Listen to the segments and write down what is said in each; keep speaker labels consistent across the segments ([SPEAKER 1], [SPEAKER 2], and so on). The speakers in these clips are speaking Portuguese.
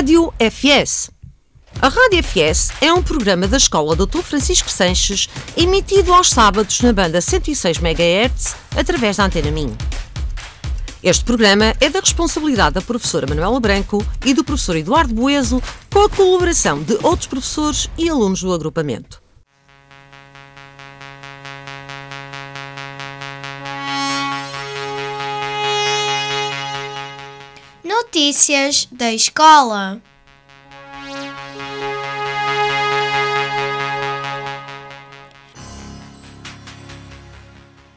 [SPEAKER 1] Rádio FS. A Rádio FS é um programa da Escola Dr. Francisco Sanches, emitido aos sábados na banda 106 MHz, através da Antena Minho. Este programa é da responsabilidade da professora Manuela Branco e do professor Eduardo Bueso, com a colaboração de outros professores e alunos do agrupamento.
[SPEAKER 2] Notícias da escola.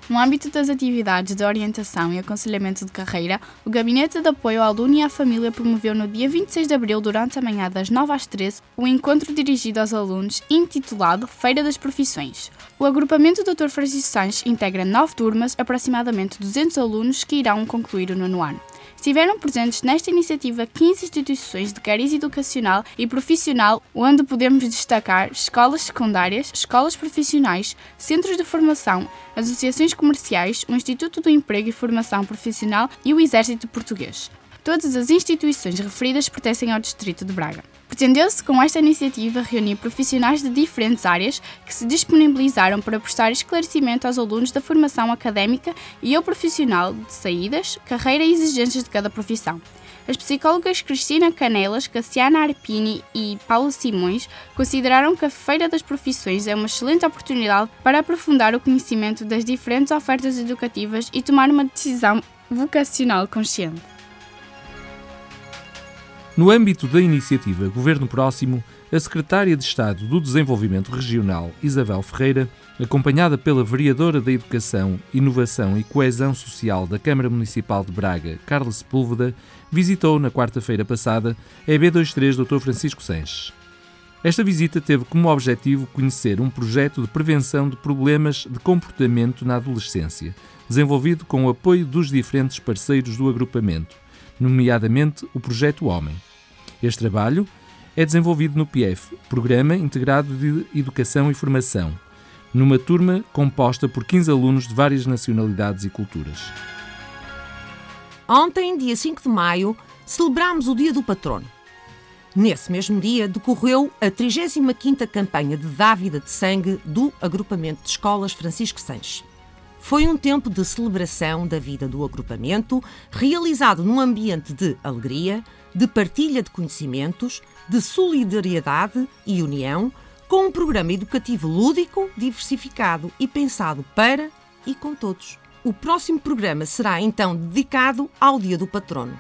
[SPEAKER 3] No âmbito das atividades de orientação e aconselhamento de carreira, o Gabinete de Apoio ao Aluno e à Família promoveu no dia 26 de abril, durante a manhã das 9 às 13, o encontro dirigido aos alunos intitulado Feira das Profissões. O agrupamento Dr. Francisco Sanches integra nove turmas, aproximadamente 200 alunos que irão concluir o nono ano. Estiveram presentes nesta iniciativa 15 instituições de cariz educacional e profissional, onde podemos destacar escolas secundárias, escolas profissionais, centros de formação, associações comerciais, o Instituto do Emprego e Formação Profissional e o Exército Português. Todas as instituições referidas pertencem ao Distrito de Braga. Pretendeu-se com esta iniciativa reunir profissionais de diferentes áreas que se disponibilizaram para prestar esclarecimento aos alunos da formação académica e ao profissional de saídas, carreira e exigências de cada profissão. As psicólogas Cristina Canelas, Cassiana Arpini e Paulo Simões consideraram que a Feira das Profissões é uma excelente oportunidade para aprofundar o conhecimento das diferentes ofertas educativas e tomar uma decisão vocacional consciente.
[SPEAKER 4] No âmbito da iniciativa Governo Próximo, a Secretária de Estado do Desenvolvimento Regional, Isabel Ferreira, acompanhada pela Vereadora da Educação, Inovação e Coesão Social da Câmara Municipal de Braga, Carla Sepúlveda, visitou na quarta-feira passada a EB23 Dr. Francisco Sanches. Esta visita teve como objetivo conhecer um projeto de prevenção de problemas de comportamento na adolescência, desenvolvido com o apoio dos diferentes parceiros do agrupamento, nomeadamente o Projeto Homem. Este trabalho é desenvolvido no PIEF, Programa Integrado de Educação e Formação, numa turma composta por 15 alunos de várias nacionalidades e culturas.
[SPEAKER 1] Ontem, dia 5 de maio, celebramos o Dia do Patrono. Nesse mesmo dia decorreu a 35ª campanha de dávida de sangue do agrupamento de escolas Francisco Sanches. Foi um tempo de celebração da vida do agrupamento, realizado num ambiente de alegria, de partilha de conhecimentos, de solidariedade e união, com um programa educativo lúdico, diversificado e pensado para e com todos. O próximo programa será então dedicado ao Dia do Patrono.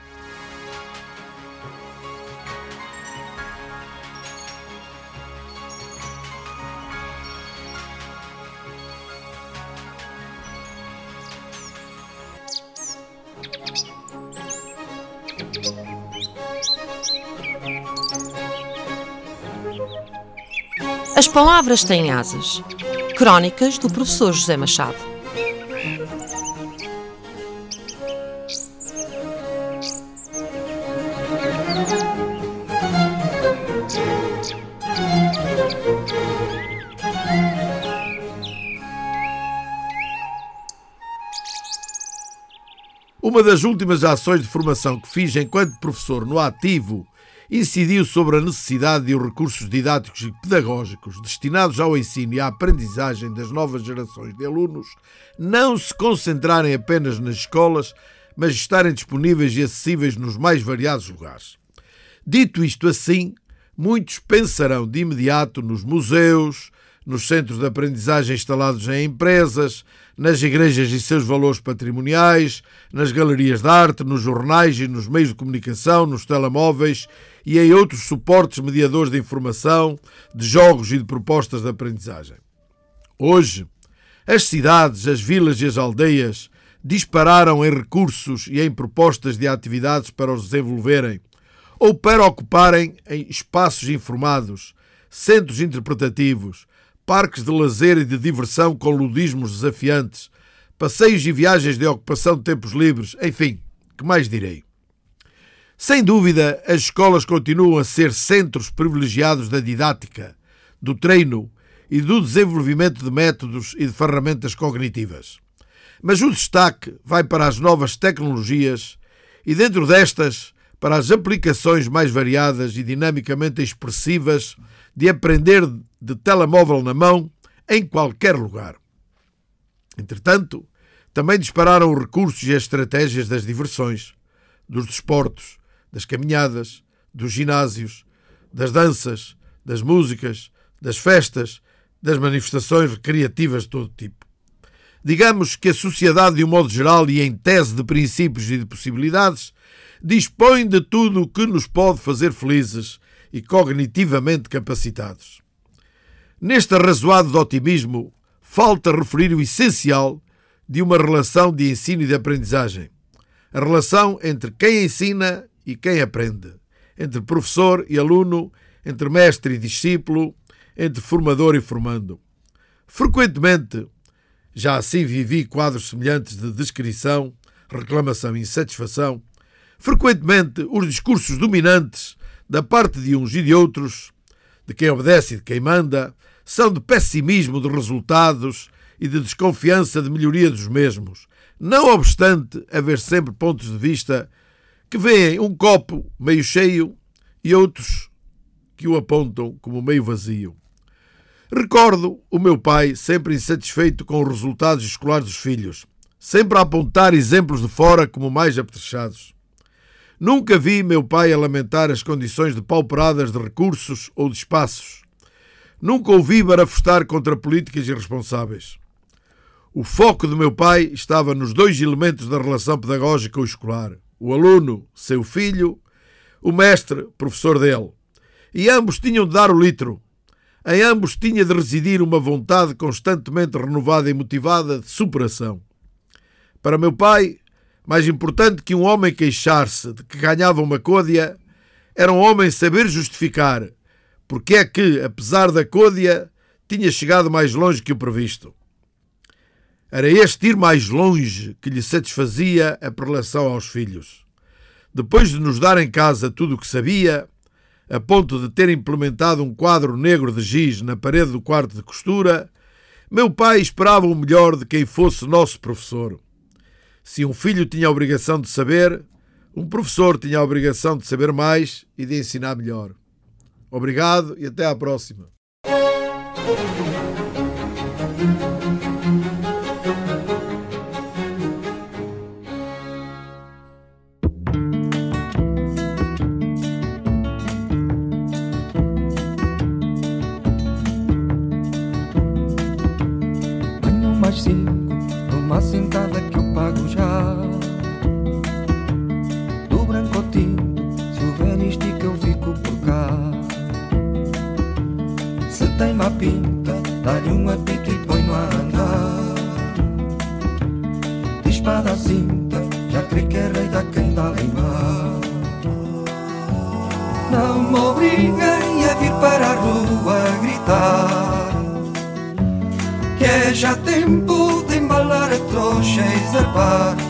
[SPEAKER 1] As palavras têm asas. Crónicas do professor José Machado.
[SPEAKER 5] Uma das últimas ações de formação que fiz enquanto professor no ativo incidiu sobre a necessidade de os recursos didáticos e pedagógicos destinados ao ensino e à aprendizagem das novas gerações de alunos não se concentrarem apenas nas escolas, mas estarem disponíveis e acessíveis nos mais variados lugares. Dito isto assim, muitos pensarão de imediato nos museus, nos centros de aprendizagem instalados em empresas, nas igrejas e seus valores patrimoniais, nas galerias de arte, nos jornais e nos meios de comunicação, nos telemóveis e em outros suportes mediadores de informação, de jogos e de propostas de aprendizagem. Hoje, as cidades, as vilas e as aldeias dispararam em recursos e em propostas de atividades para os desenvolverem ou para ocuparem em espaços informados, centros interpretativos, parques de lazer e de diversão com ludismos desafiantes, passeios e viagens de ocupação de tempos livres, enfim, que mais direi? Sem dúvida, as escolas continuam a ser centros privilegiados da didática, do treino e do desenvolvimento de métodos e de ferramentas cognitivas. Mas o destaque vai para as novas tecnologias e, dentro destas, para as aplicações mais variadas e dinamicamente expressivas de aprender de telemóvel na mão em qualquer lugar. Entretanto, também dispararam os recursos e as estratégias das diversões, dos desportos, das caminhadas, dos ginásios, das danças, das músicas, das festas, das manifestações recreativas de todo tipo. Digamos que a sociedade, de um modo geral e em tese de princípios e de possibilidades, dispõe de tudo o que nos pode fazer felizes e cognitivamente capacitados. Neste arrazoado de otimismo, falta referir o essencial de uma relação de ensino e de aprendizagem. A relação entre quem ensina e quem aprende, entre professor e aluno, entre mestre e discípulo, entre formador e formando. Frequentemente, já assim vivi quadros semelhantes de descrição, reclamação e insatisfação. Frequentemente, os discursos dominantes da parte de uns e de outros, de quem obedece e de quem manda, são de pessimismo de resultados e de desconfiança de melhoria dos mesmos, não obstante haver sempre pontos de vista que veem um copo meio cheio e outros que o apontam como meio vazio. Recordo o meu pai sempre insatisfeito com os resultados escolares dos filhos, sempre a apontar exemplos de fora como mais apetrechados. Nunca vi meu pai a lamentar as condições depauperadas de recursos ou de espaços. Nunca ouvi barafustar contra políticas irresponsáveis. O foco do meu pai estava nos dois elementos da relação pedagógica ou escolar: o aluno, seu filho, o mestre, professor dele. E ambos tinham de dar o litro, em ambos tinha de residir uma vontade constantemente renovada e motivada de superação. Para meu pai, mais importante que um homem queixar-se de que ganhava uma côdea, era um homem saber justificar porque é que, apesar da côdea, tinha chegado mais longe que o previsto. Era este ir mais longe que lhe satisfazia a prelação aos filhos. Depois de nos dar em casa tudo o que sabia, a ponto de ter implementado um quadro negro de giz na parede do quarto de costura, meu pai esperava o melhor de quem fosse nosso professor. Se um filho tinha a obrigação de saber, um professor tinha a obrigação de saber mais e de ensinar melhor. Obrigado e até à próxima.
[SPEAKER 6] mais cinco, numa sentada que eu pago já. tem má pinta, dá-lhe um apito e põe-no a andar. Dispara a cinta, já crê que é rei da candala em mar. Não me obriguem a vir para a rua a gritar. Que é já tempo de embalar a trouxa e zarpar.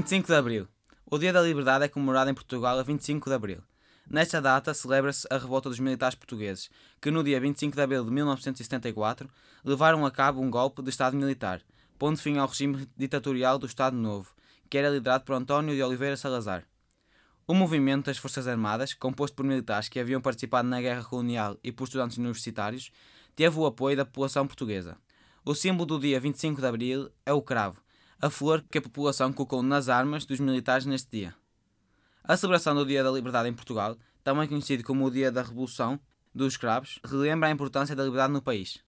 [SPEAKER 7] 25 de Abril. O Dia da Liberdade é comemorado em Portugal a 25 de Abril. Nesta data celebra-se a revolta dos militares portugueses, que no dia 25 de abril de 1974 levaram a cabo um golpe de Estado militar, pondo fim ao regime ditatorial do Estado Novo, que era liderado por António de Oliveira Salazar. O movimento das Forças Armadas, composto por militares que haviam participado na guerra colonial e por estudantes universitários, teve o apoio da população portuguesa. O símbolo do dia 25 de abril é o cravo, a flor que a população colocou nas armas dos militares neste dia. A celebração do Dia da Liberdade em Portugal, também conhecido como o Dia da Revolução dos Escravos, relembra a importância da liberdade no país.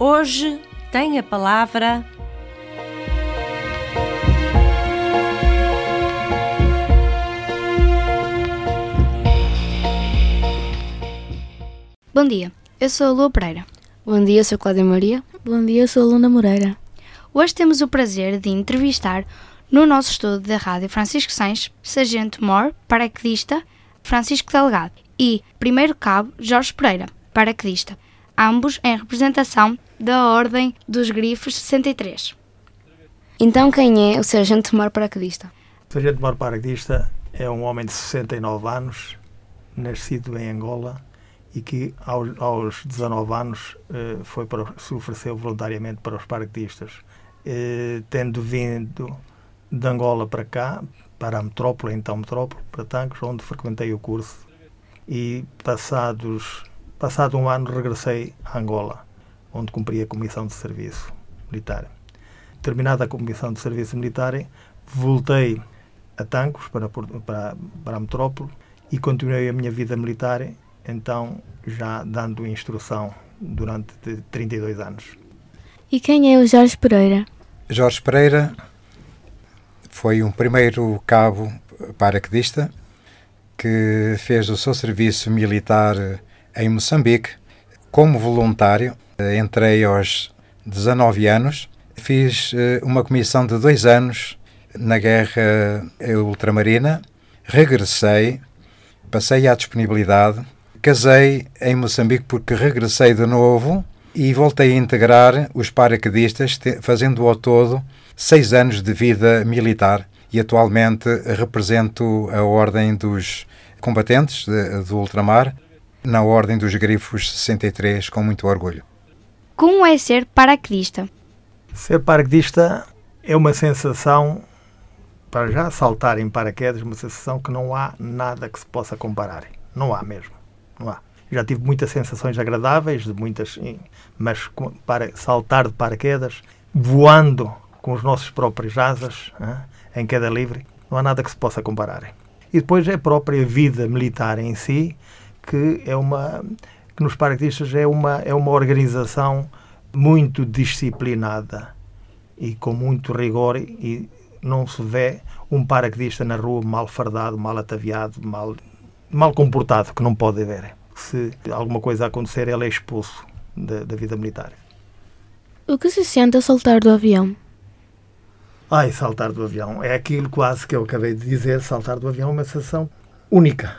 [SPEAKER 1] Hoje tem a palavra
[SPEAKER 8] Bom dia, eu sou a Lua Pereira.
[SPEAKER 9] Bom dia, sou Cláudia Maria.
[SPEAKER 10] Bom dia, sou a Luna Moreira.
[SPEAKER 8] Hoje temos o prazer de entrevistar, no nosso estudo da Rádio Francisco Sainz, Sargento Mor, paraquedista, Francisco Delgado e Primeiro Cabo Jorge Pereira, paraquedista, ambos em representação da Ordem dos Grifos 63.
[SPEAKER 9] Então quem é o Sargento Mor paraquedista?
[SPEAKER 11] O Sargento Mor paraquedista é um homem de 69 anos, nascido em Angola, e que aos, aos 19 anos eh, foi para, se ofereceu voluntariamente para os paraquedistas. Eh, tendo vindo de Angola para cá, para a metrópole, então metrópole, para Tancos, onde frequentei o curso. E passados, passado um ano regressei a Angola, onde cumpri a comissão de serviço militar. Terminada a comissão de serviço militar, voltei a Tancos, para, para, para a metrópole, e continuei a minha vida militar então já dando instrução durante 32 anos.
[SPEAKER 10] E quem é o Jorge Pereira?
[SPEAKER 12] Jorge Pereira foi um primeiro cabo paraquedista que fez o seu serviço militar em Moçambique. Como voluntário, entrei aos 19 anos, fiz eh, uma comissão de dois anos na Guerra Ultramarina, regressei, passei à disponibilidade Casei em Moçambique porque regressei de novo e voltei a integrar os paraquedistas, fazendo ao todo seis anos de vida militar e atualmente represento a Ordem dos Combatentes de, do Ultramar na Ordem dos Grifos 63 com muito orgulho.
[SPEAKER 8] Como é ser paraquedista?
[SPEAKER 11] Ser paraquedista é uma sensação, para já saltar em paraquedas, uma sensação que não há nada que se possa comparar. Não há mesmo Já tive muitas sensações agradáveis, de muitas, mas para saltar de paraquedas, voando com os nossos próprios asas, em queda livre, não há nada que se possa comparar. E depois é a própria vida militar em si, que é uma que nos paraquedistas é uma é uma organização muito disciplinada e com muito rigor e não se vê um paraquedista na rua mal fardado, mal ataviado, mal mal comportado, que não pode haver. Se alguma coisa acontecer, ele é expulso da, da vida militar.
[SPEAKER 10] O que se sente a saltar do avião?
[SPEAKER 11] Ai, saltar do avião. É aquilo quase que eu acabei de dizer. Saltar do avião é uma sensação única.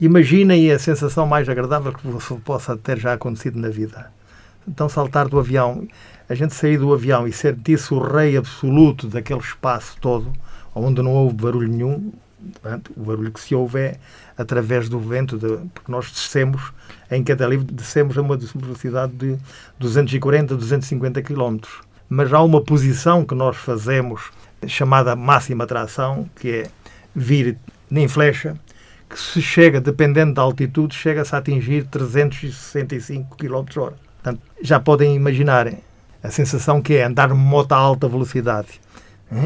[SPEAKER 11] Imaginem a sensação mais agradável que possa ter já acontecido na vida. Então, saltar do avião, a gente sair do avião e sentir-se o rei absoluto daquele espaço todo, onde não houve barulho nenhum, portanto, o barulho que se ouve é através do vento, de, porque nós descemos, em cada livro, descemos a uma velocidade de 240, 250 km. Mas há uma posição que nós fazemos, chamada máxima tração, que é vir nem flecha, que se chega, dependendo da altitude, chega-se a atingir 365 km hora. Portanto, já podem imaginar a sensação que é andar moto a alta velocidade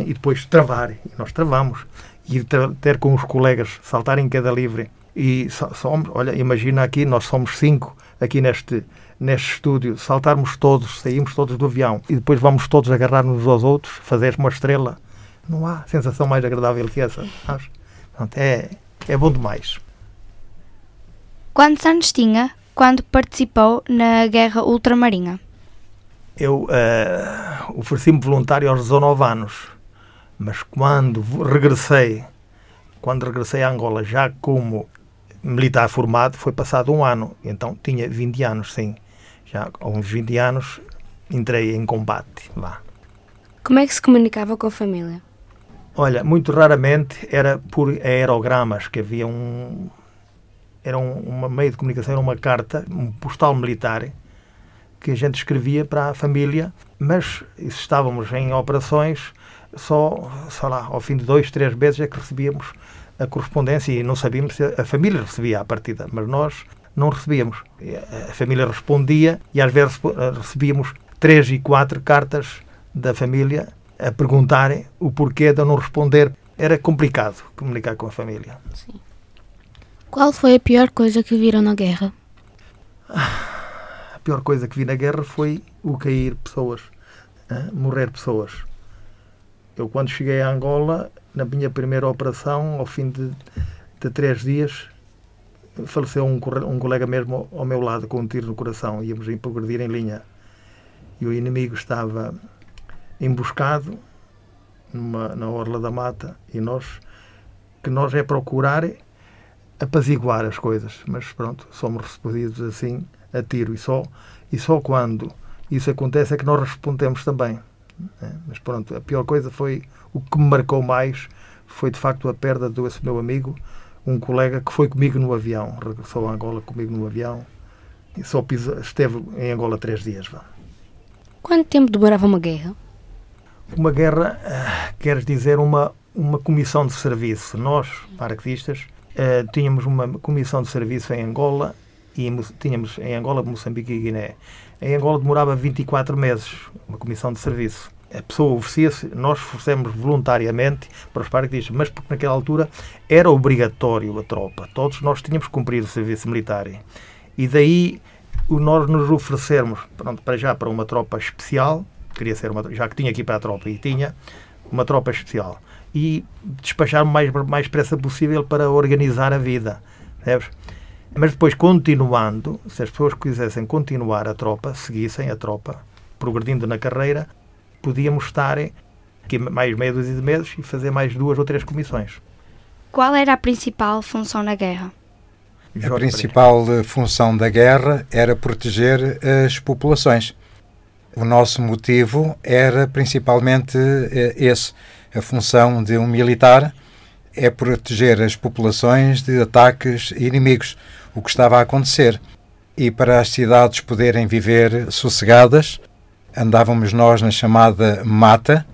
[SPEAKER 11] e depois travar. E nós travamos. E ter com os colegas, saltar em cada livre. E somos, olha, imagina aqui, nós somos cinco aqui neste, neste estúdio, saltarmos todos, saímos todos do avião e depois vamos todos agarrar-nos aos outros, fazer uma estrela. Não há sensação mais agradável que essa. É, é bom demais.
[SPEAKER 8] Quantos anos tinha quando participou na Guerra Ultramarinha?
[SPEAKER 11] Eu uh, ofereci-me voluntário aos 19 anos, mas quando regressei, quando regressei a Angola já como militar formado, foi passado um ano, então tinha 20 anos, sim. Já há uns 20 anos entrei em combate lá.
[SPEAKER 9] Como é que se comunicava com a família?
[SPEAKER 11] Olha, muito raramente era por aerogramas, que havia um. Era um, um meio de comunicação, era uma carta, um postal militar, que a gente escrevia para a família, mas estávamos em operações, só, sei lá, ao fim de dois, três meses é que recebíamos a correspondência e não sabíamos se a família recebia a partida, mas nós não recebíamos. A família respondia e às vezes recebíamos três e quatro cartas da família a perguntarem o porquê de eu não responder. Era complicado comunicar com a família. Sim.
[SPEAKER 10] Qual foi a pior coisa que viram na guerra?
[SPEAKER 11] A pior coisa que vi na guerra foi o cair pessoas, morrer pessoas. Eu, quando cheguei a Angola, na minha primeira operação, ao fim de, de três dias, faleceu um, um, colega mesmo ao meu lado com um tiro no coração. Íamos progredir em linha. E o inimigo estava emboscado numa, na orla da mata e nós que nós é procurar apaziguar as coisas, mas pronto, somos recebidos assim a tiro e só e só quando isso acontece é que nós respondemos também. É, mas pronto, a pior coisa foi o que me marcou mais foi de facto a perda desse meu amigo, um colega que foi comigo no avião, regressou a Angola comigo no avião e só pisa, esteve em Angola três dias. Vá.
[SPEAKER 9] Quanto tempo demorava uma guerra?
[SPEAKER 11] Uma guerra uh, quer dizer uma, uma comissão de serviço. Nós, paraquedistas, uh, tínhamos uma comissão de serviço em Angola e tínhamos em Angola, Moçambique e Guiné. Em Angola demorava 24 meses, uma comissão de serviço. A pessoa oferecia-se, nós oferecemos voluntariamente para os paraquedistas, mas porque naquela altura era obrigatório a tropa. Todos nós tínhamos que cumprir o serviço militar. E daí nós nos oferecermos, pronto, para já para uma tropa especial, queria ser uma, já que tinha aqui para a tropa e tinha uma tropa especial e despachar-me mais mais depressa possível para organizar a vida, percebes? Mas depois continuando, se as pessoas quisessem continuar a tropa, seguissem a tropa, progredindo na carreira, podíamos estar aqui mais meia dúzia de meses e fazer mais duas ou três comissões.
[SPEAKER 8] Qual era a principal função na guerra?
[SPEAKER 12] A principal função da guerra era proteger as populações. O nosso motivo era principalmente eh, esse. A função de um militar é proteger as populações de ataques inimigos, o que estava a acontecer. E para as cidades poderem viver sossegadas, andávamos nós na chamada mata,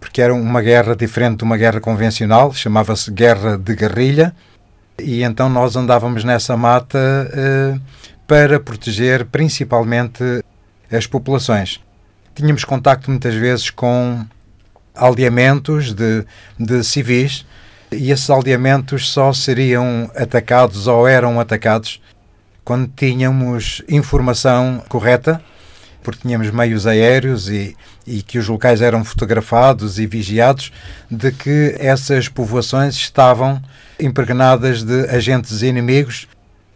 [SPEAKER 12] porque era uma guerra diferente de uma guerra convencional, chamava-se guerra de guerrilha, e então nós andávamos nessa mata eh, para proteger principalmente as populações. Tínhamos contacto muitas vezes com aldeamentos de, de civis e esses aldeamentos só seriam atacados ou eram atacados quando tínhamos informação correta, porque tínhamos meios aéreos e, e que os locais eram fotografados e vigiados, de que essas povoações estavam impregnadas de agentes inimigos,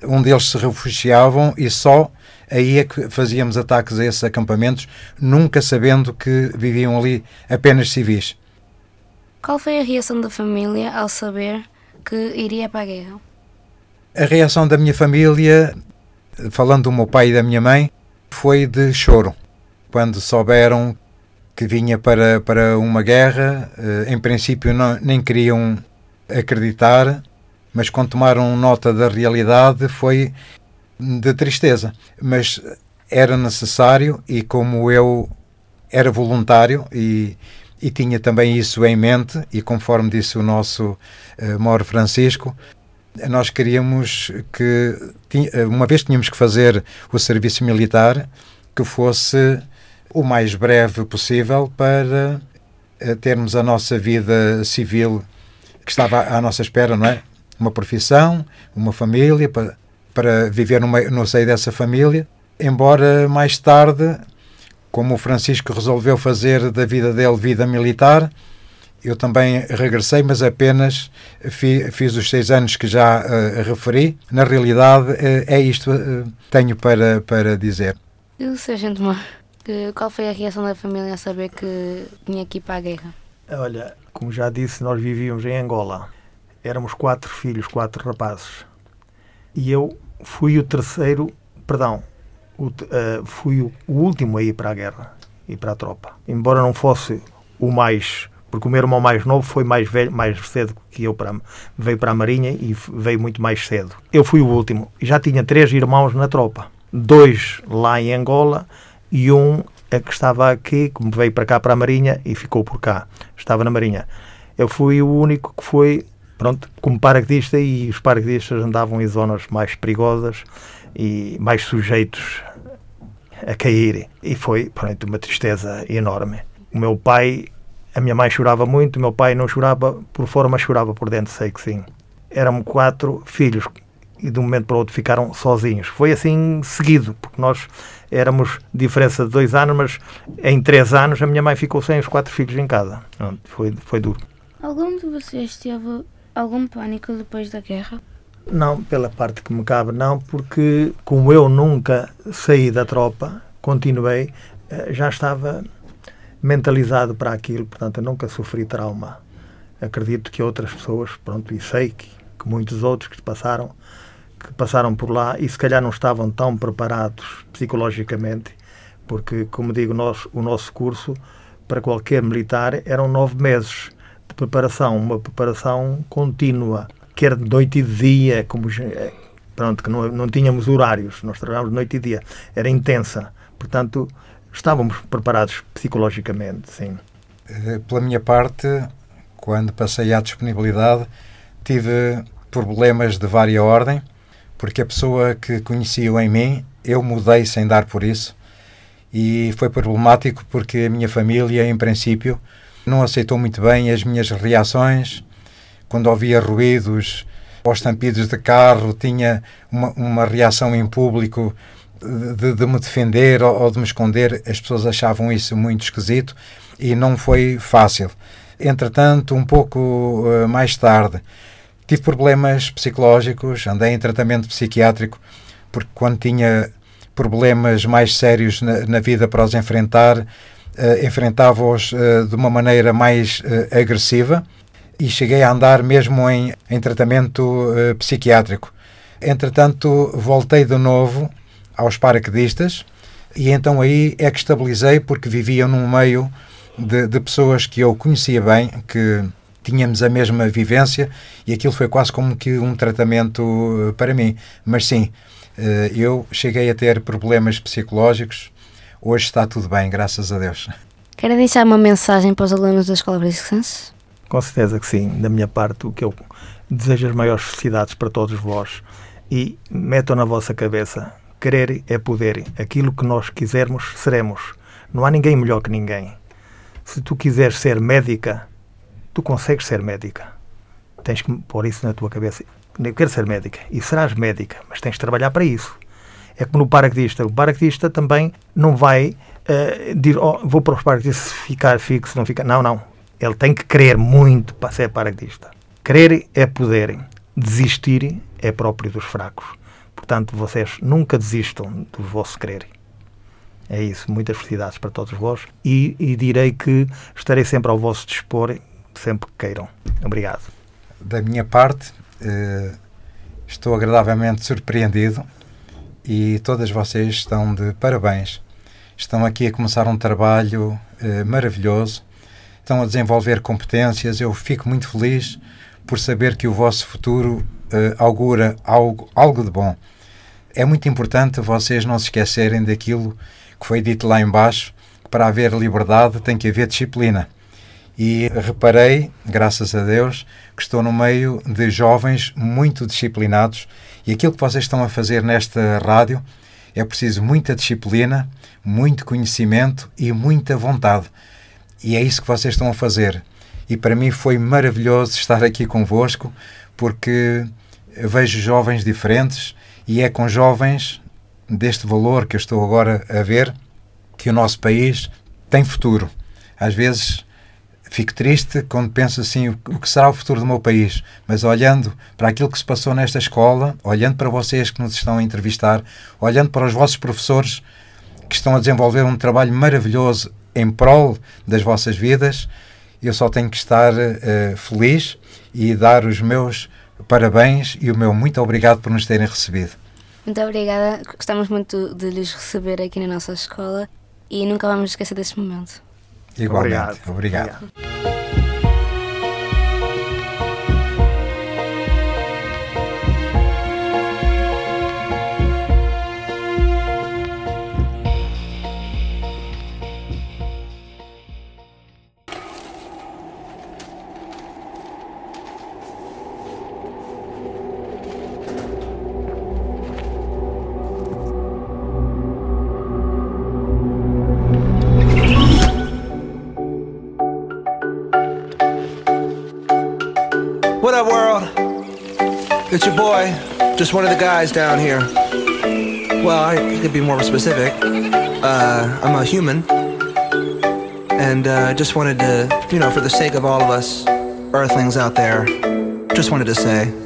[SPEAKER 12] onde eles se refugiavam e só aí é que fazíamos ataques a esses acampamentos, nunca sabendo que viviam ali apenas civis.
[SPEAKER 9] Qual foi a reação da família ao saber que iria para a guerra?
[SPEAKER 12] A reação da minha família, falando do meu pai e da minha mãe, foi de choro. Quando souberam que vinha para, para uma guerra, eh, em princípio não, nem queriam acreditar, mas quando tomaram nota da realidade foi de tristeza. Mas era necessário e como eu era voluntário e, e tinha também isso em mente, e conforme disse o nosso uh, Moro Francisco, nós queríamos que, eh, uma vez tínhamos que fazer o serviço militar, que fosse o mais breve possível para uh, termos a nossa vida civil que estava à nossa espera, não é? Uma profissão, uma família, para, para viver meio, no seio dessa família. Embora mais tarde como o Francisco resolveu fazer da vida dele vida militar, eu também regressei, mas apenas fi, fiz os seis anos que já uh, referi. Na realidade, uh, é isto que uh, tenho para, para dizer.
[SPEAKER 9] E o Sargento Mor, qual foi a reação da família a saber que tinha que ir para a guerra?
[SPEAKER 11] Olha, como já disse, nós vivíamos em Angola. Éramos quatro filhos, quatro rapazes. E eu fui o terceiro, perdão, uh, fui o, o, último a ir para a guerra e para a tropa. Embora não fosse o mais. Porque o meu irmão mais novo foi mais velho, mais cedo que eu para, veio para a Marinha e veio muito mais cedo. Eu fui o último. Já tinha três irmãos na tropa. Dois lá em Angola e um é que estava aqui, como veio para cá para a Marinha e ficou por cá. Estava na Marinha. Eu fui o único que foi, pronto, como paraquedista e os paraquedistas andavam em zonas mais perigosas e mais sujeitos a cair. E foi, pronto, uma tristeza enorme. O meu pai, a minha mãe chorava muito, o meu pai não chorava por fora, mas chorava por dentro, sei que sim. Éramos quatro filhos e de um momento para o outro ficaram sozinhos. Foi assim seguido, porque nós éramos diferença de dois anos, mas em três anos a minha mãe ficou sem os quatro filhos em casa. Foi, foi duro.
[SPEAKER 10] Algum de vocês teve algum pânico depois da guerra?
[SPEAKER 11] Não, pela parte que me cabe, não, porque como eu nunca saí da tropa, continuei, eh, já estava mentalizado para aquilo, portanto eu nunca sofri trauma. Acredito que outras pessoas, pronto, e sei que, que muitos outros que passaram, que passaram por lá e se calhar não estavam tão preparados psicologicamente, porque, como digo, nós, o nosso curso para qualquer militar eram nove meses de preparação, uma preparação contínua quer de noite e de dia, como eh, pronto, que não, não tínhamos horários, nós trabalhávamos noite e dia, era intensa. Portanto, estávamos preparados psicologicamente, sim.
[SPEAKER 12] Eh, pela minha parte, quando passei à disponibilidade, tive problemas de vária ordem, porque a pessoa que conhecia em mim, eu mudei sem dar por isso, e foi problemático porque a minha família, em princípio, não aceitou muito bem as minhas reações quando ouvia ruídos ou estampidos de carro, tinha uma, uma reação em público de, de me defender ou, de me esconder. As pessoas achavam isso muito esquisito e não foi fácil. Entretanto, um pouco uh, mais tarde, tive problemas psicológicos, andei em tratamento psiquiátrico, porque quando tinha problemas mais sérios na, na vida para os enfrentar, uh, enfrentava-os uh, de uma maneira mais agressiva e cheguei a andar mesmo em, em tratamento uh, psiquiátrico. Entretanto, voltei de novo aos paraquedistas e então aí é que estabilizei porque vivia num meio de, de pessoas que eu conhecia bem, que tínhamos a mesma vivência e aquilo foi quase como que um tratamento uh, para mim. Mas sim, uh, eu cheguei a ter problemas psicológicos. Hoje está tudo bem, graças a Deus.
[SPEAKER 9] Quer deixar uma mensagem para os alunos da Escola Franciscense?
[SPEAKER 11] Com certeza que sim. Da minha parte, o que eu desejo as maiores felicidades para todos vós e metam na vossa cabeça: querer é poder. Aquilo que nós quisermos, seremos. Não há ninguém melhor que ninguém. Se tu quiseres ser médica, tu consegues ser médica. Tens que pôr isso na tua cabeça. Eu quero ser médica e serás médica, mas tens de trabalhar para isso. É como no paraquedista. O paraquedista também não vai uh, dizer, oh, vou para os paraquedistas ficar fixo, não ficar. Não, não ele tem que querer muito para ser paraquedista. Querer é poder, desistir é próprio dos fracos. Portanto, vocês nunca desistam do vosso querer. É isso. Muitas felicidades para todos vós e, e direi que estarei sempre ao vosso dispor, sempre que queiram. Obrigado.
[SPEAKER 12] Da minha parte, eh, estou agradavelmente surpreendido e todas vocês estão de parabéns. Estão aqui a começar um trabalho eh, maravilhoso, estão a desenvolver competências. Eu fico muito feliz por saber que o vosso futuro eh, augura algo, algo de bom. É muito importante vocês não se esquecerem daquilo que foi dito lá embaixo, que para haver liberdade tem que haver disciplina. E reparei, graças a Deus, que estou no meio de jovens muito disciplinados e aquilo que vocês estão a fazer nesta rádio é preciso muita disciplina, muito conhecimento e muita vontade. E é isso que vocês estão a fazer. E para mim foi maravilhoso estar aqui convosco, porque vejo jovens diferentes e é com jovens deste valor que eu estou agora a ver que o nosso país tem futuro. Às vezes fico triste quando penso assim o que será o futuro do meu país, mas olhando para aquilo que se passou nesta escola, olhando para vocês que nos estão a entrevistar, olhando para os vossos professores que estão a desenvolver um trabalho maravilhoso em prol das vossas vidas, eu só tenho que estar uh, feliz e dar os meus parabéns e o meu muito obrigado por nos terem recebido.
[SPEAKER 9] Muito obrigada, gostamos muito de lhes receber aqui na nossa escola e nunca vamos esquecer desse momento.
[SPEAKER 12] Igualmente, obrigado. obrigado. obrigado.
[SPEAKER 13] Just one of the guys down here. Well, I could be more specific. Uh, I'm a human. And uh, just wanted to, you know, for the sake of all of us earthlings out there, just wanted to say.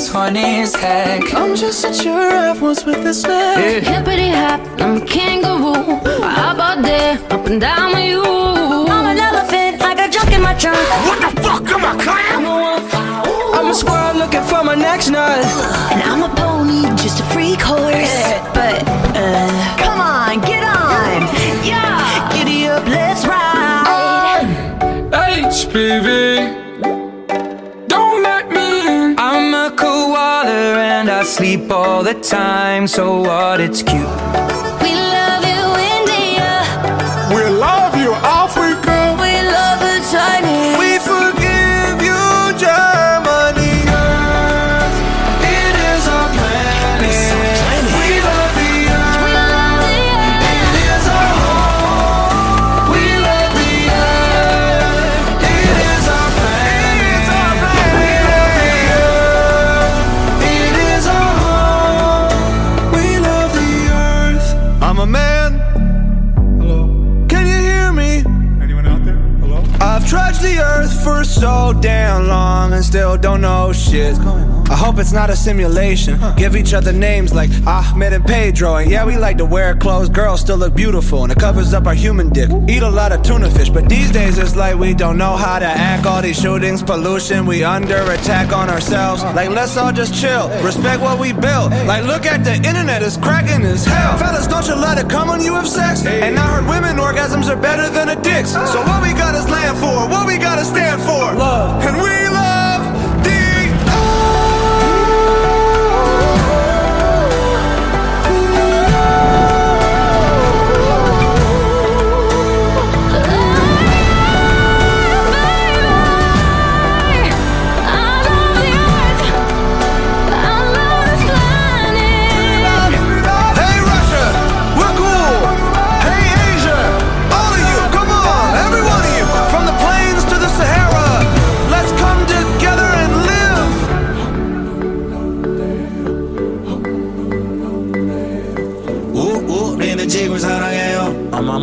[SPEAKER 13] Some rhinos, funny as heck.
[SPEAKER 14] I'm just a giraffe once with a snack.
[SPEAKER 15] Yeah. Hippity hop, I'm a kangaroo. How about there, up and down with you? I'm an elephant, I got junk in my trunk.
[SPEAKER 16] What the fuck am I clown?
[SPEAKER 13] I'm a squirrel looking for my next nut.
[SPEAKER 17] And I'm a pony, just a freak horse.
[SPEAKER 18] Yeah, but, uh, come on, get on. Yeah,
[SPEAKER 17] giddy up, let's ride.
[SPEAKER 19] HPV.
[SPEAKER 20] Sleep all the time, so what? It's cute. Don't know shit. I hope it's not a simulation. Give each other names like Ahmed and Pedro. And yeah, we like to wear clothes. Girls still look beautiful and it covers up our human dick. Eat a lot of tuna fish, but these days it's like we don't know how to act. All these shootings, pollution, we under attack on ourselves. Like, let's all just chill. Respect what we built. Like, look at the internet, it's cracking as hell. Fellas, don't you let it come when you have sex. And I heard women orgasms are better than a dick's. So what we got is land for, what we gotta stand for. Love. And we love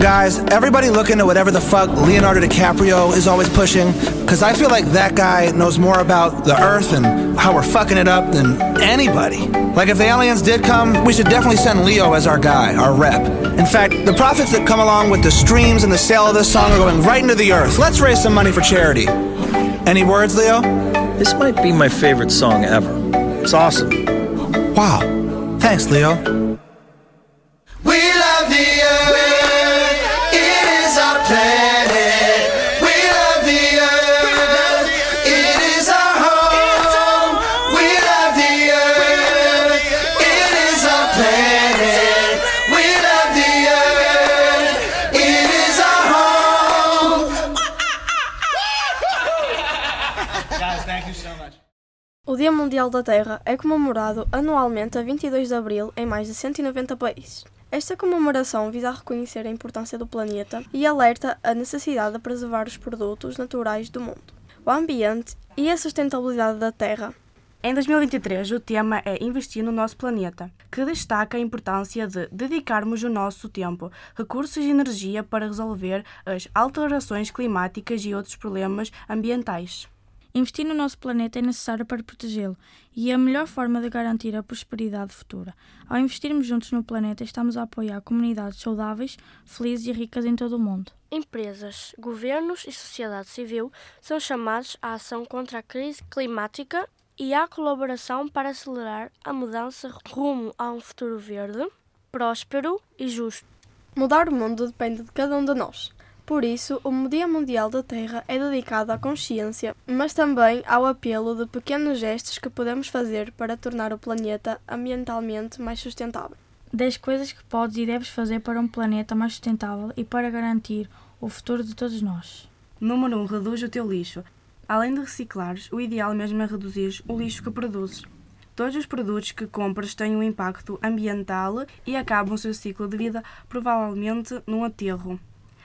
[SPEAKER 20] Guys, everybody look into whatever the fuck Leonardo DiCaprio is always pushing, because I feel like that guy knows more about the Earth and how we're fucking it up than anybody. Like, if the aliens did come, we should definitely send Leo as our guy, our rep. In fact, the profits that come along with the streams and the sale of this song are going right into the Earth. Let's raise some money for charity. Any words, Leo?
[SPEAKER 21] This might be my favorite song ever. It's awesome.
[SPEAKER 20] Wow. Thanks, Leo.
[SPEAKER 22] Dia Mundial da Terra é comemorado anualmente a 22 de abril em mais de 190 países. Esta comemoração visa reconhecer a importância do planeta e alerta a necessidade de preservar os produtos naturais do mundo, o ambiente e a sustentabilidade da Terra.
[SPEAKER 23] Em 2023, o tema é Investir no nosso planeta, que destaca a importância de dedicarmos o nosso tempo, recursos e energia para resolver as alterações climáticas e outros problemas ambientais.
[SPEAKER 24] Investir no nosso planeta é necessário para protegê-lo e é a melhor forma de garantir a prosperidade futura. Ao investirmos juntos no planeta, estamos a apoiar comunidades saudáveis, felizes e ricas em todo o mundo.
[SPEAKER 25] Empresas, governos e sociedade civil são chamados à ação contra a crise climática e à colaboração para acelerar a mudança rumo a um futuro verde, próspero e justo.
[SPEAKER 22] Mudar o mundo depende de cada um de nós. Por isso, o Dia Mundial da Terra é dedicado à consciência, mas também ao apelo de pequenos gestos que podemos fazer para tornar o planeta ambientalmente mais sustentável.
[SPEAKER 24] 10 coisas que podes e deves fazer para um planeta mais sustentável e para garantir o futuro de todos nós.
[SPEAKER 23] Número 1. Um, reduz o teu lixo. Além de reciclares, o ideal mesmo é reduzir o lixo que produzes. Todos os produtos que compras têm um impacto ambiental e acabam o seu ciclo de vida provavelmente num aterro.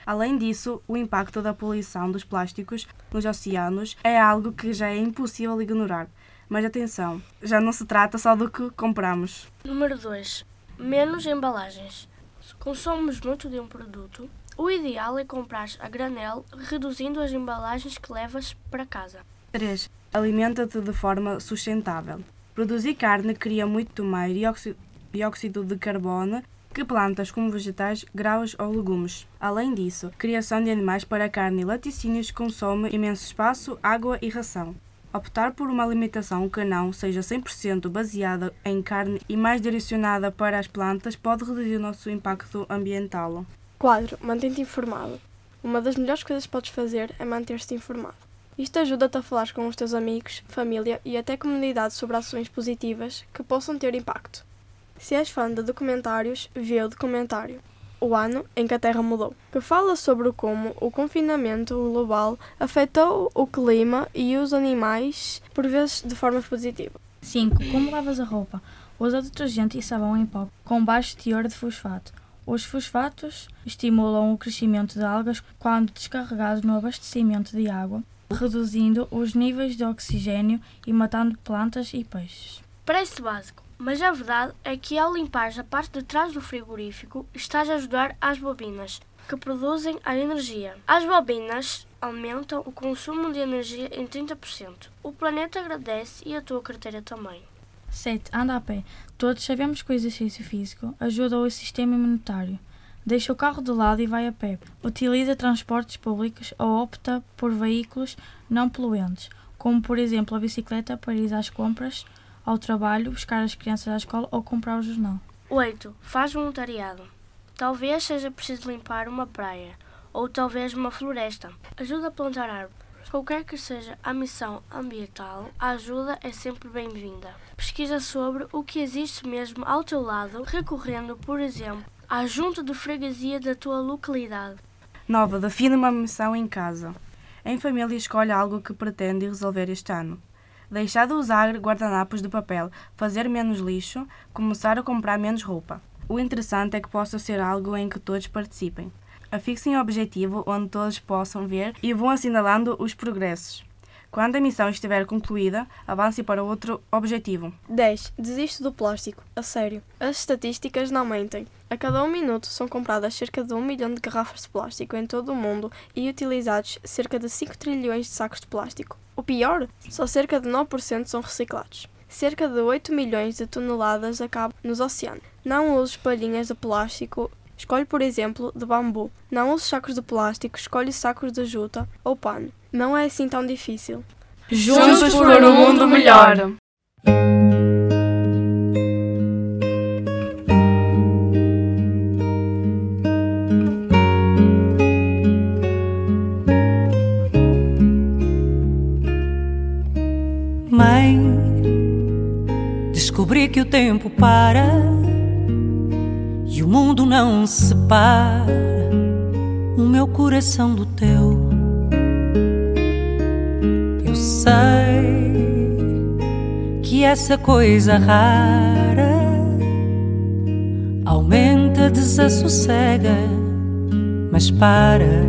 [SPEAKER 23] Além disso, o impacto da poluição dos plásticos nos oceanos é algo que já é impossível ignorar. Mas atenção, já não se trata só do que compramos.
[SPEAKER 25] Número 2. Menos embalagens. Se consomos muito de um produto, o ideal é comprar a granel, reduzindo as embalagens que levas para casa.
[SPEAKER 23] 3. Alimenta-te de forma sustentável. Produzir carne cria muito mais dióxido de carbono que plantas como vegetais, grãos ou legumes. Além disso, criação de animais para carne e laticínios consome imenso espaço, água e ração. Optar por uma alimentação que não seja 100% baseada em carne e mais direcionada para as plantas pode reduzir o nosso impacto ambiental.
[SPEAKER 22] 4. Mantém-te informado. Uma das melhores coisas que podes fazer é manter-te informado. Isto ajuda-te a falar com os teus amigos, família e até comunidade sobre ações positivas que possam ter impacto. Se és fã de documentários, vê o documentário O Ano em que a Terra Mudou, que fala sobre como o confinamento global afetou o clima e os animais, por vezes de forma positiva.
[SPEAKER 24] 5. Como lavas a roupa? Usa detergente e sabão em pó com baixo teor de fosfato. Os fosfatos estimulam o crescimento de algas quando descarregados no abastecimento de água, reduzindo os níveis de oxigênio e matando plantas e peixes.
[SPEAKER 25] Parece básico, mas a verdade é que ao limpar a parte de trás do frigorífico, estás a ajudar às bobinas, que produzem a energia. As bobinas aumentam o consumo de energia em 30%. O planeta agradece e a tua carteira também.
[SPEAKER 24] 7. Anda a pé. Todos sabemos que o exercício físico ajuda o sistema imunitário. Deixa o carro de lado e vai a pé. Utiliza transportes públicos ou opta por veículos não poluentes, como por exemplo a bicicleta para ir às compras, ao trabalho, buscar as crianças à escola ou comprar o jornal.
[SPEAKER 25] 8. Faz voluntariado. Talvez seja preciso limpar uma praia ou talvez uma floresta. Ajuda a plantar árvores. Qualquer que seja a missão ambiental, a ajuda é sempre bem-vinda. Pesquisa sobre o que existe mesmo ao teu lado, recorrendo, por exemplo, à junta de freguesia da tua localidade.
[SPEAKER 23] 9. Define uma missão em casa. Em família, escolhe algo que pretende resolver este ano. Deixar de usar guardanapos de papel, fazer menos lixo, começar a comprar menos roupa. O interessante é que possa ser algo em que todos participem. Afixem um objetivo onde todos possam ver e vão assinalando os progressos. Quando a missão estiver concluída, avance para outro objetivo.
[SPEAKER 22] 10. Desiste do plástico. A sério. As estatísticas não mentem. A cada um minuto são compradas cerca de 1 milhão de garrafas de plástico em todo o mundo e utilizados cerca de 5 trilhões de sacos de plástico. O pior? Só cerca de 9% são reciclados. Cerca de 8 milhões de toneladas acabam nos oceanos. Não uses palhinhas de plástico Escolhe, por exemplo, de bambu. Não use sacos de plástico, escolhe sacos de juta ou pano. Não é assim tão difícil.
[SPEAKER 23] Juntos por um mundo melhor.
[SPEAKER 26] Separa o meu coração do teu. Eu sei que essa coisa rara aumenta, desassossega, mas para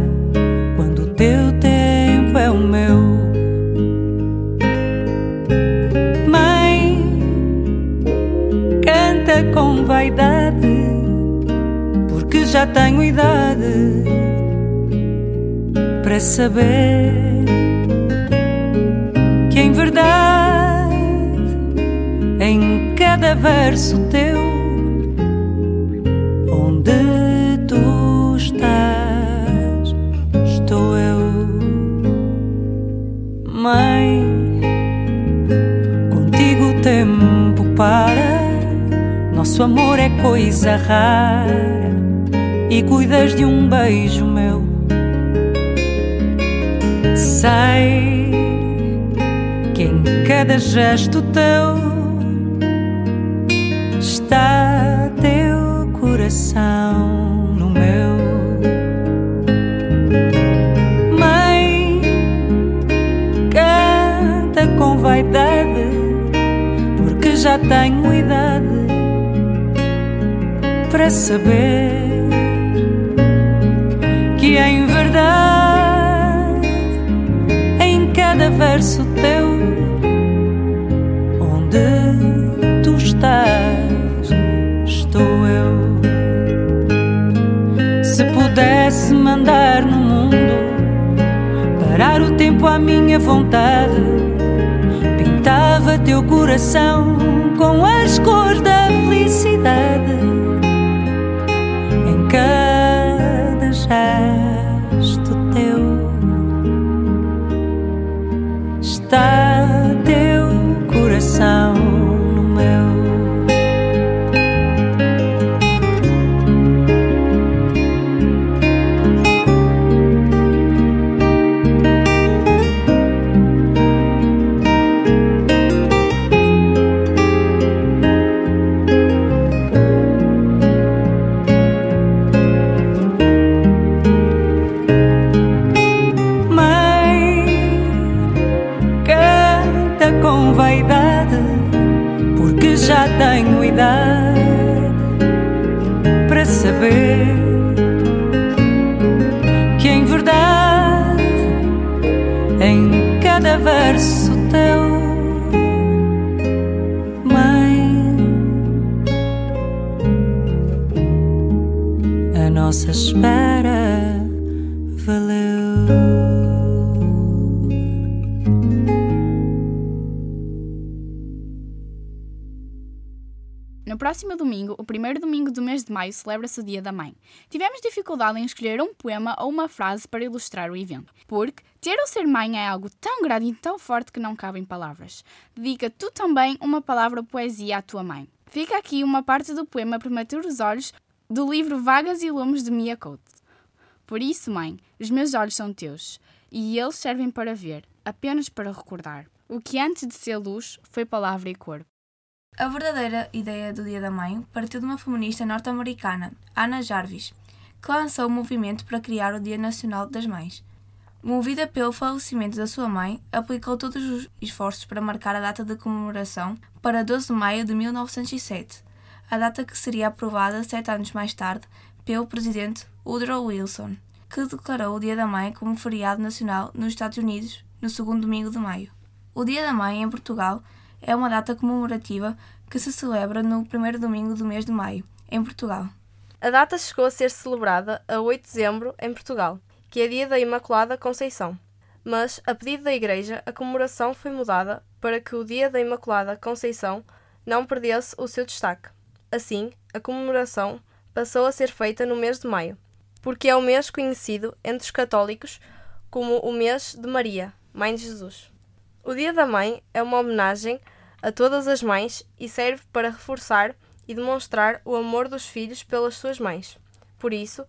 [SPEAKER 26] já tenho idade para saber que em verdade em cada verso teu onde tu estás estou eu mãe. Contigo o tempo para nosso amor é coisa rara e cuidas de um beijo meu. Sei que em cada gesto teu está teu coração no meu. Mãe, canta com vaidade, porque já tenho idade para saber que em verdade em cada verso teu onde tu estás estou eu. Se pudesse mandar no mundo parar o tempo à minha vontade pintava teu coração com as cores da felicidade em cada gesto está No
[SPEAKER 3] próximo domingo, o primeiro domingo do mês de maio, celebra-se o Dia da Mãe. Tivemos dificuldade em escolher um poema ou uma frase para ilustrar o evento, porque ter ou ser mãe é algo tão grande e tão forte que não cabe em palavras. Dedica tu também uma palavra ou poesia à tua mãe. Fica aqui uma parte do poema Prematuros Olhos do livro Vagas e Lumes de Mia Couto. Por isso, mãe, os meus olhos são teus, e eles servem para ver, apenas para recordar. O que antes de ser luz foi palavra e cor.
[SPEAKER 27] A verdadeira ideia do Dia da Mãe partiu de uma feminista norte-americana, Anna Jarvis, que lançou o movimento para criar o Dia Nacional das Mães. Movida pelo falecimento da sua mãe, aplicou todos os esforços para marcar a data de comemoração para 12 de maio de 1907, a data que seria aprovada sete anos mais tarde pelo presidente Woodrow Wilson, que declarou o Dia da Mãe como feriado nacional nos Estados Unidos no segundo domingo de maio. O Dia da Mãe em Portugal é uma data comemorativa que se celebra no primeiro domingo do mês de maio, em Portugal.
[SPEAKER 22] A data chegou a ser celebrada a 8 de dezembro em Portugal, que é dia da Imaculada Conceição. Mas, a pedido da Igreja, a comemoração foi mudada para que o dia da Imaculada Conceição não perdesse o seu destaque. Assim, a comemoração passou a ser feita no mês de maio, porque é o mês conhecido entre os católicos como o mês de Maria, Mãe de Jesus. O Dia da Mãe é uma homenagem a todas as mães e serve para reforçar e demonstrar o amor dos filhos pelas suas mães. Por isso,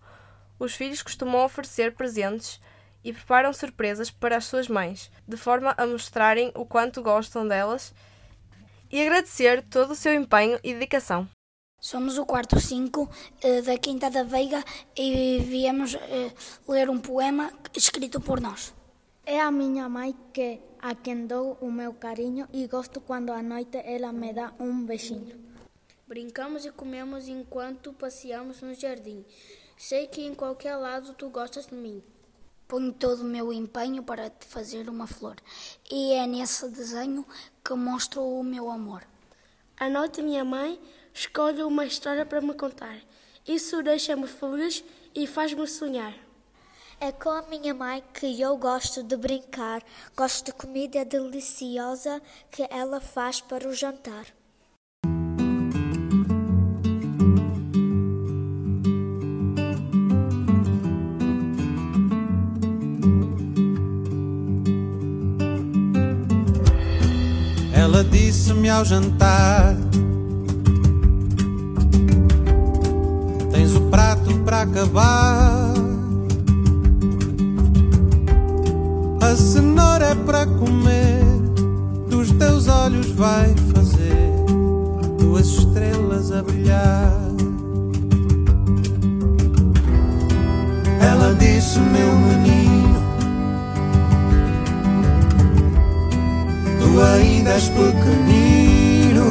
[SPEAKER 22] os filhos costumam oferecer presentes e preparam surpresas para as suas mães, de forma a mostrarem o quanto gostam delas e agradecer todo o seu empenho e dedicação.
[SPEAKER 28] Somos o quarto 5 da Quinta da Veiga e viemos eh, ler um poema escrito por nós.
[SPEAKER 29] É a minha mãe que a quem dou o meu carinho e gosto quando à noite ela me dá um beijinho.
[SPEAKER 25] Brincamos e comemos enquanto passeamos no jardim. Sei que em qualquer lado tu gostas de mim.
[SPEAKER 28] Ponho todo o meu empenho para te fazer uma flor e é nesse desenho que mostro o meu amor.
[SPEAKER 25] À noite, minha mãe escolhe uma história para me contar. Isso deixa-me feliz e faz-me sonhar.
[SPEAKER 29] É com a minha mãe que eu gosto de brincar. Gosto de comida deliciosa que ela faz para o jantar.
[SPEAKER 13] Ela disse-me ao jantar: Tens o prato para acabar. A cenoura é para comer, dos teus olhos vai fazer duas estrelas a brilhar. Ela disse, meu menino, tu ainda és pequenino,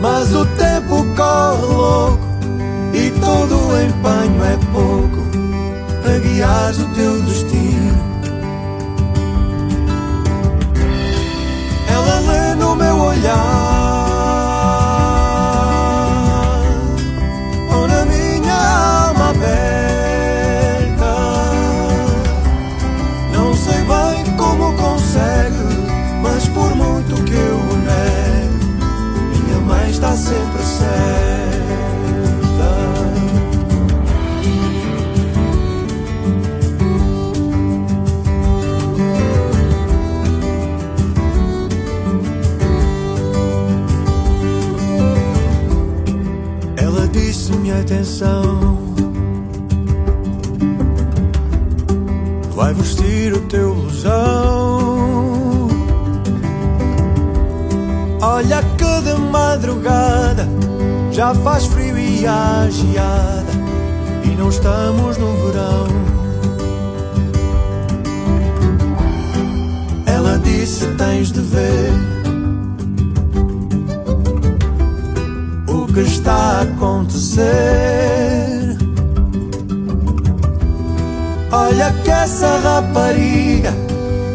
[SPEAKER 13] mas o tempo corre louco e todo o empenho é pouco para guiar o teu madrugada, já faz frio e agiada geada, e não estamos no verão. Ela disse: Tens de ver o que está a acontecer. Olha que essa rapariga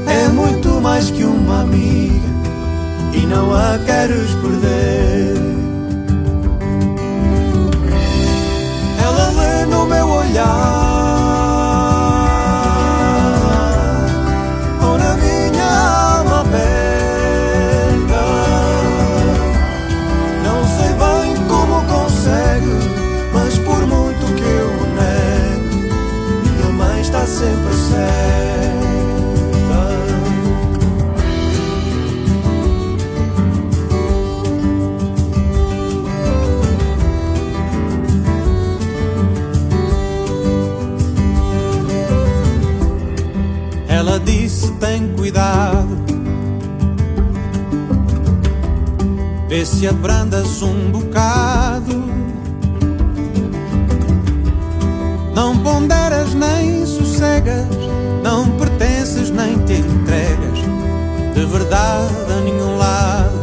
[SPEAKER 13] é muito mais que uma amiga não a queres perder. Ela lê no meu olhar. ou na minha alma aberta. Não sei bem como consegue, mas por muito que eu nego, minha mãe está sempre certa. Vê se abrandas um bocado. Não ponderas nem sossegas. Não pertences nem te entregas. De verdade a nenhum lado.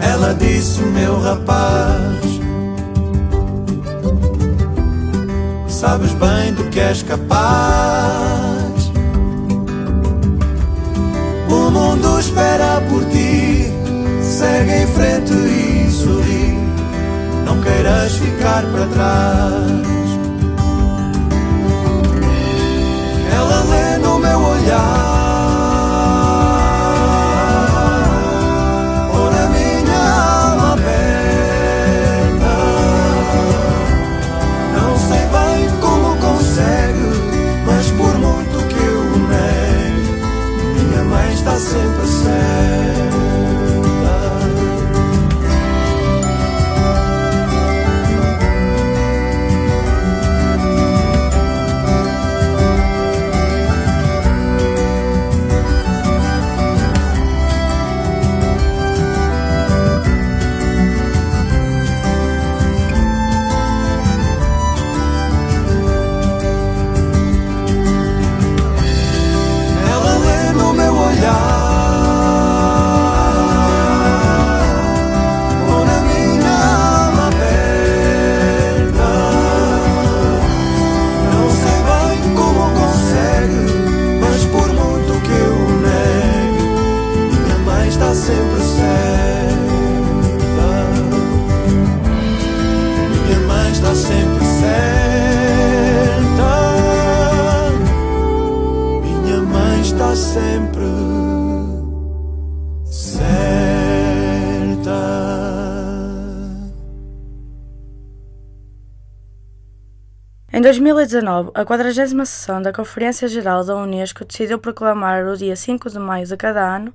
[SPEAKER 13] Ela disse: meu rapaz. sabes bem do que és capaz. Espera por ti, segue em frente e sorri. Não queiras ficar para trás. Ela lê no meu olhar.
[SPEAKER 30] 2019, a 40 sessão da Conferência Geral da Unesco decidiu proclamar o dia 5 de maio de cada ano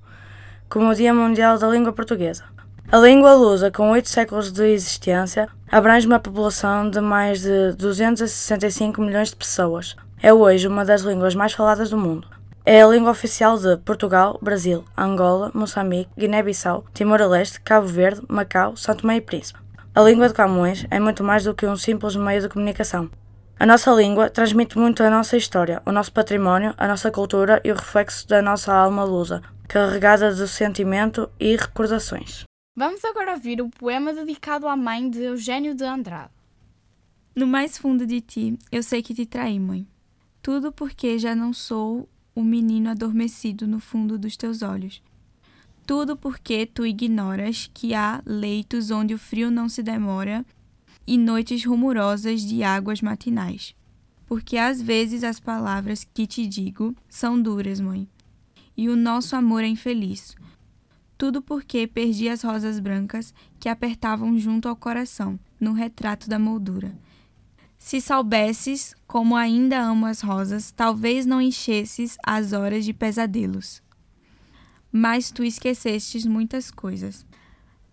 [SPEAKER 30] como o Dia Mundial da Língua Portuguesa. A língua lusa, com oito séculos de existência, abrange uma população de mais de 265 milhões de pessoas. É hoje uma das línguas mais faladas do mundo. É a língua oficial de Portugal, Brasil, Angola, Moçambique, Guiné-Bissau, Timor-Leste, Cabo Verde, Macau, São Tomé e Príncipe. A língua de Camões é muito mais do que um simples meio de comunicação. A nossa língua transmite muito a nossa história, o nosso património, a nossa cultura e o reflexo da nossa alma lusa, carregada de sentimento e recordações.
[SPEAKER 3] Vamos agora ouvir o poema dedicado à mãe de Eugênio de Andrade.
[SPEAKER 31] No mais fundo de ti, eu sei que te traí, mãe. Tudo porque já não sou o menino adormecido no fundo dos teus olhos. Tudo porque tu ignoras que há leitos onde o frio não se demora e noites rumorosas de águas matinais. Porque às vezes as palavras que te digo são duras, mãe, e o nosso amor é infeliz. Tudo porque perdi as rosas brancas que apertavam junto ao coração, no retrato da moldura. Se soubesses como ainda amo as rosas, talvez não enchesses as horas de pesadelos. Mas tu esquecestes muitas coisas.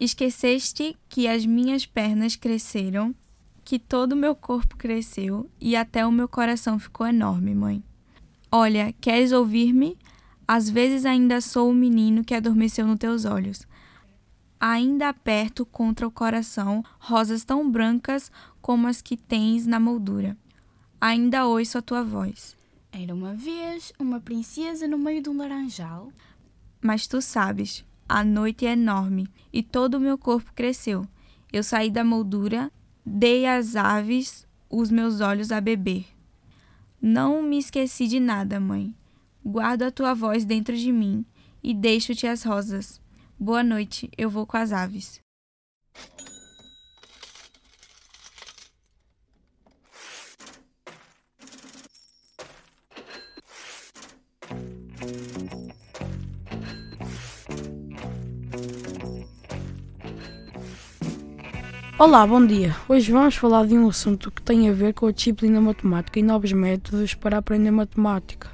[SPEAKER 31] Esqueceste que as minhas pernas cresceram, que todo o meu corpo cresceu e até o meu coração ficou enorme, mãe. Olha, queres ouvir-me? Às vezes ainda sou o menino que adormeceu nos teus olhos. Ainda aperto contra o coração rosas tão brancas como as que tens na moldura. Ainda ouço a tua voz.
[SPEAKER 3] Era uma vez uma princesa no meio de um laranjal.
[SPEAKER 31] Mas tu sabes, a noite é enorme e todo o meu corpo cresceu. Eu saí da moldura, dei às aves os meus olhos a beber. Não me esqueci de nada, mãe. Guardo a tua voz dentro de mim e deixo-te as rosas. Boa noite, eu vou com as aves.
[SPEAKER 32] Olá, bom dia. Hoje vamos falar de um assunto que tem a ver com a disciplina matemática e novos métodos para aprender matemática.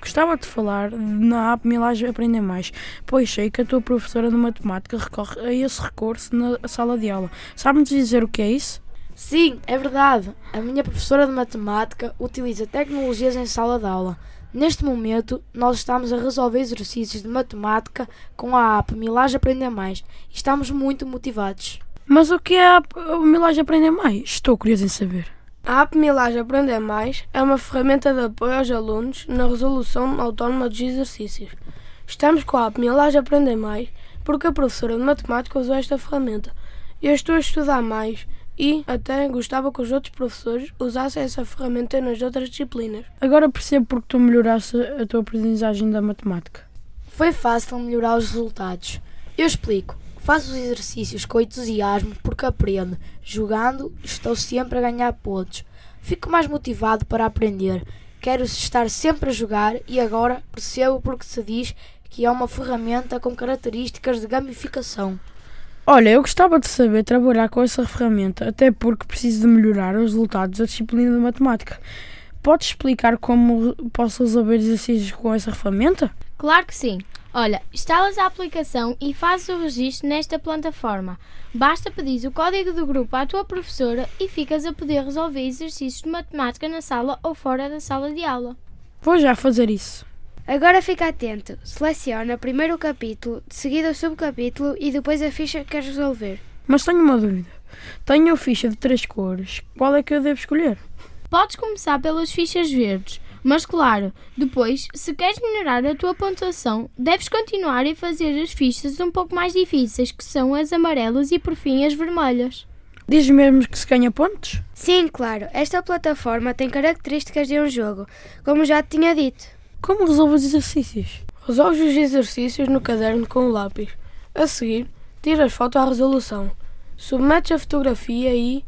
[SPEAKER 32] Gostava de falar na app Milagre Aprender Mais, pois sei que a tua professora de matemática recorre a esse recurso na sala de aula. Sabe-nos dizer o que é isso?
[SPEAKER 33] Sim, é verdade. A minha professora de matemática utiliza tecnologias em sala de aula. Neste momento, nós estamos a resolver exercícios de matemática com a app Milagre Aprender Mais e estamos muito motivados.
[SPEAKER 32] Mas o que é a app Milagre Aprender Mais? Estou curioso em saber.
[SPEAKER 22] A app Milagre Aprender Mais é uma ferramenta de apoio aos alunos na resolução autónoma dos exercícios. Estamos com a app Milagre Aprender Mais porque a professora de matemática usou esta ferramenta. Eu estou a estudar mais e até gostava que os outros professores usassem essa ferramenta nas outras disciplinas.
[SPEAKER 32] Agora percebo porque tu melhoraste a tua aprendizagem da matemática.
[SPEAKER 33] Foi fácil melhorar os resultados. Eu explico. Faço os exercícios com entusiasmo porque aprendo. Jogando, estou sempre a ganhar pontos. Fico mais motivado para aprender. Quero estar sempre a jogar e agora percebo porque se diz que é uma ferramenta com características de gamificação.
[SPEAKER 32] Olha, eu gostava de saber trabalhar com essa ferramenta, até porque preciso de melhorar os resultados da disciplina de matemática. Podes explicar como posso resolver exercícios com essa ferramenta?
[SPEAKER 34] Claro que sim. Olha, instalas a aplicação e fazes o registro nesta plataforma. Basta pedir o código do grupo à tua professora e ficas a poder resolver exercícios de matemática na sala ou fora da sala de aula.
[SPEAKER 32] Vou já fazer isso.
[SPEAKER 35] Agora fica atento. Seleciona primeiro o capítulo, de seguida o subcapítulo e depois a ficha que queres resolver.
[SPEAKER 32] Mas tenho uma dúvida. Tenho a ficha de três cores. Qual é que eu devo escolher?
[SPEAKER 34] Podes começar pelas fichas verdes, mas claro, depois, se queres melhorar a tua pontuação, deves continuar e fazer as fichas um pouco mais difíceis, que são as amarelas e por fim as vermelhas.
[SPEAKER 32] Diz mesmo que se ganha pontos?
[SPEAKER 35] Sim, claro. Esta plataforma tem características de um jogo, como já te tinha dito.
[SPEAKER 32] Como resolve os exercícios?
[SPEAKER 22] Resolves os exercícios no caderno com o lápis. A seguir, tiras foto à resolução. Submetes a fotografia e,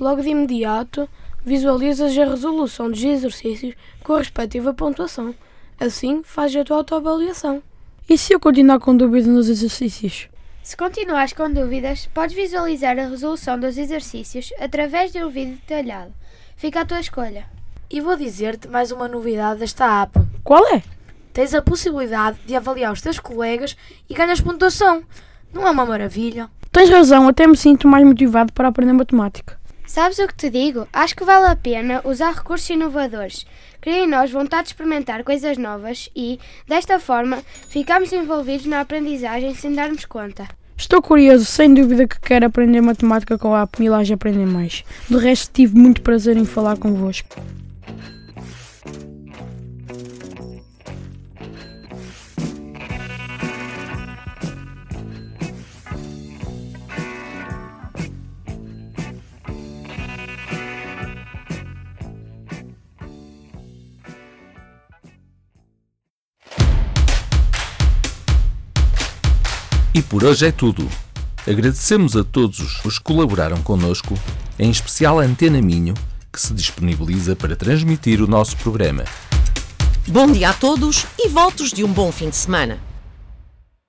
[SPEAKER 22] logo de imediato, visualizas a resolução dos exercícios com a respectiva pontuação. Assim, fazes a tua autoavaliação.
[SPEAKER 32] E se eu continuar com dúvidas nos exercícios?
[SPEAKER 35] Se continuares com dúvidas, podes visualizar a resolução dos exercícios através de um vídeo detalhado. Fica à tua escolha.
[SPEAKER 33] E vou dizer-te mais uma novidade desta app.
[SPEAKER 32] Qual é?
[SPEAKER 33] Tens a possibilidade de avaliar os teus colegas e ganhas pontuação. Não é uma maravilha?
[SPEAKER 32] Tens razão, até me sinto mais motivado para aprender matemática.
[SPEAKER 35] Sabes o que te digo? Acho que vale a pena usar recursos inovadores. Cria em nós vontade de experimentar coisas novas e, desta forma, ficamos envolvidos na aprendizagem sem darmos conta.
[SPEAKER 32] Estou curioso, sem dúvida que quero aprender matemática com a app Milagre Aprender Mais. De resto, tive muito prazer em falar convosco.
[SPEAKER 36] Por hoje é tudo. Agradecemos a todos os que colaboraram connosco, em especial a Antena Minho, que se disponibiliza para transmitir o nosso programa.
[SPEAKER 37] Bom dia a todos e votos de um bom fim de semana.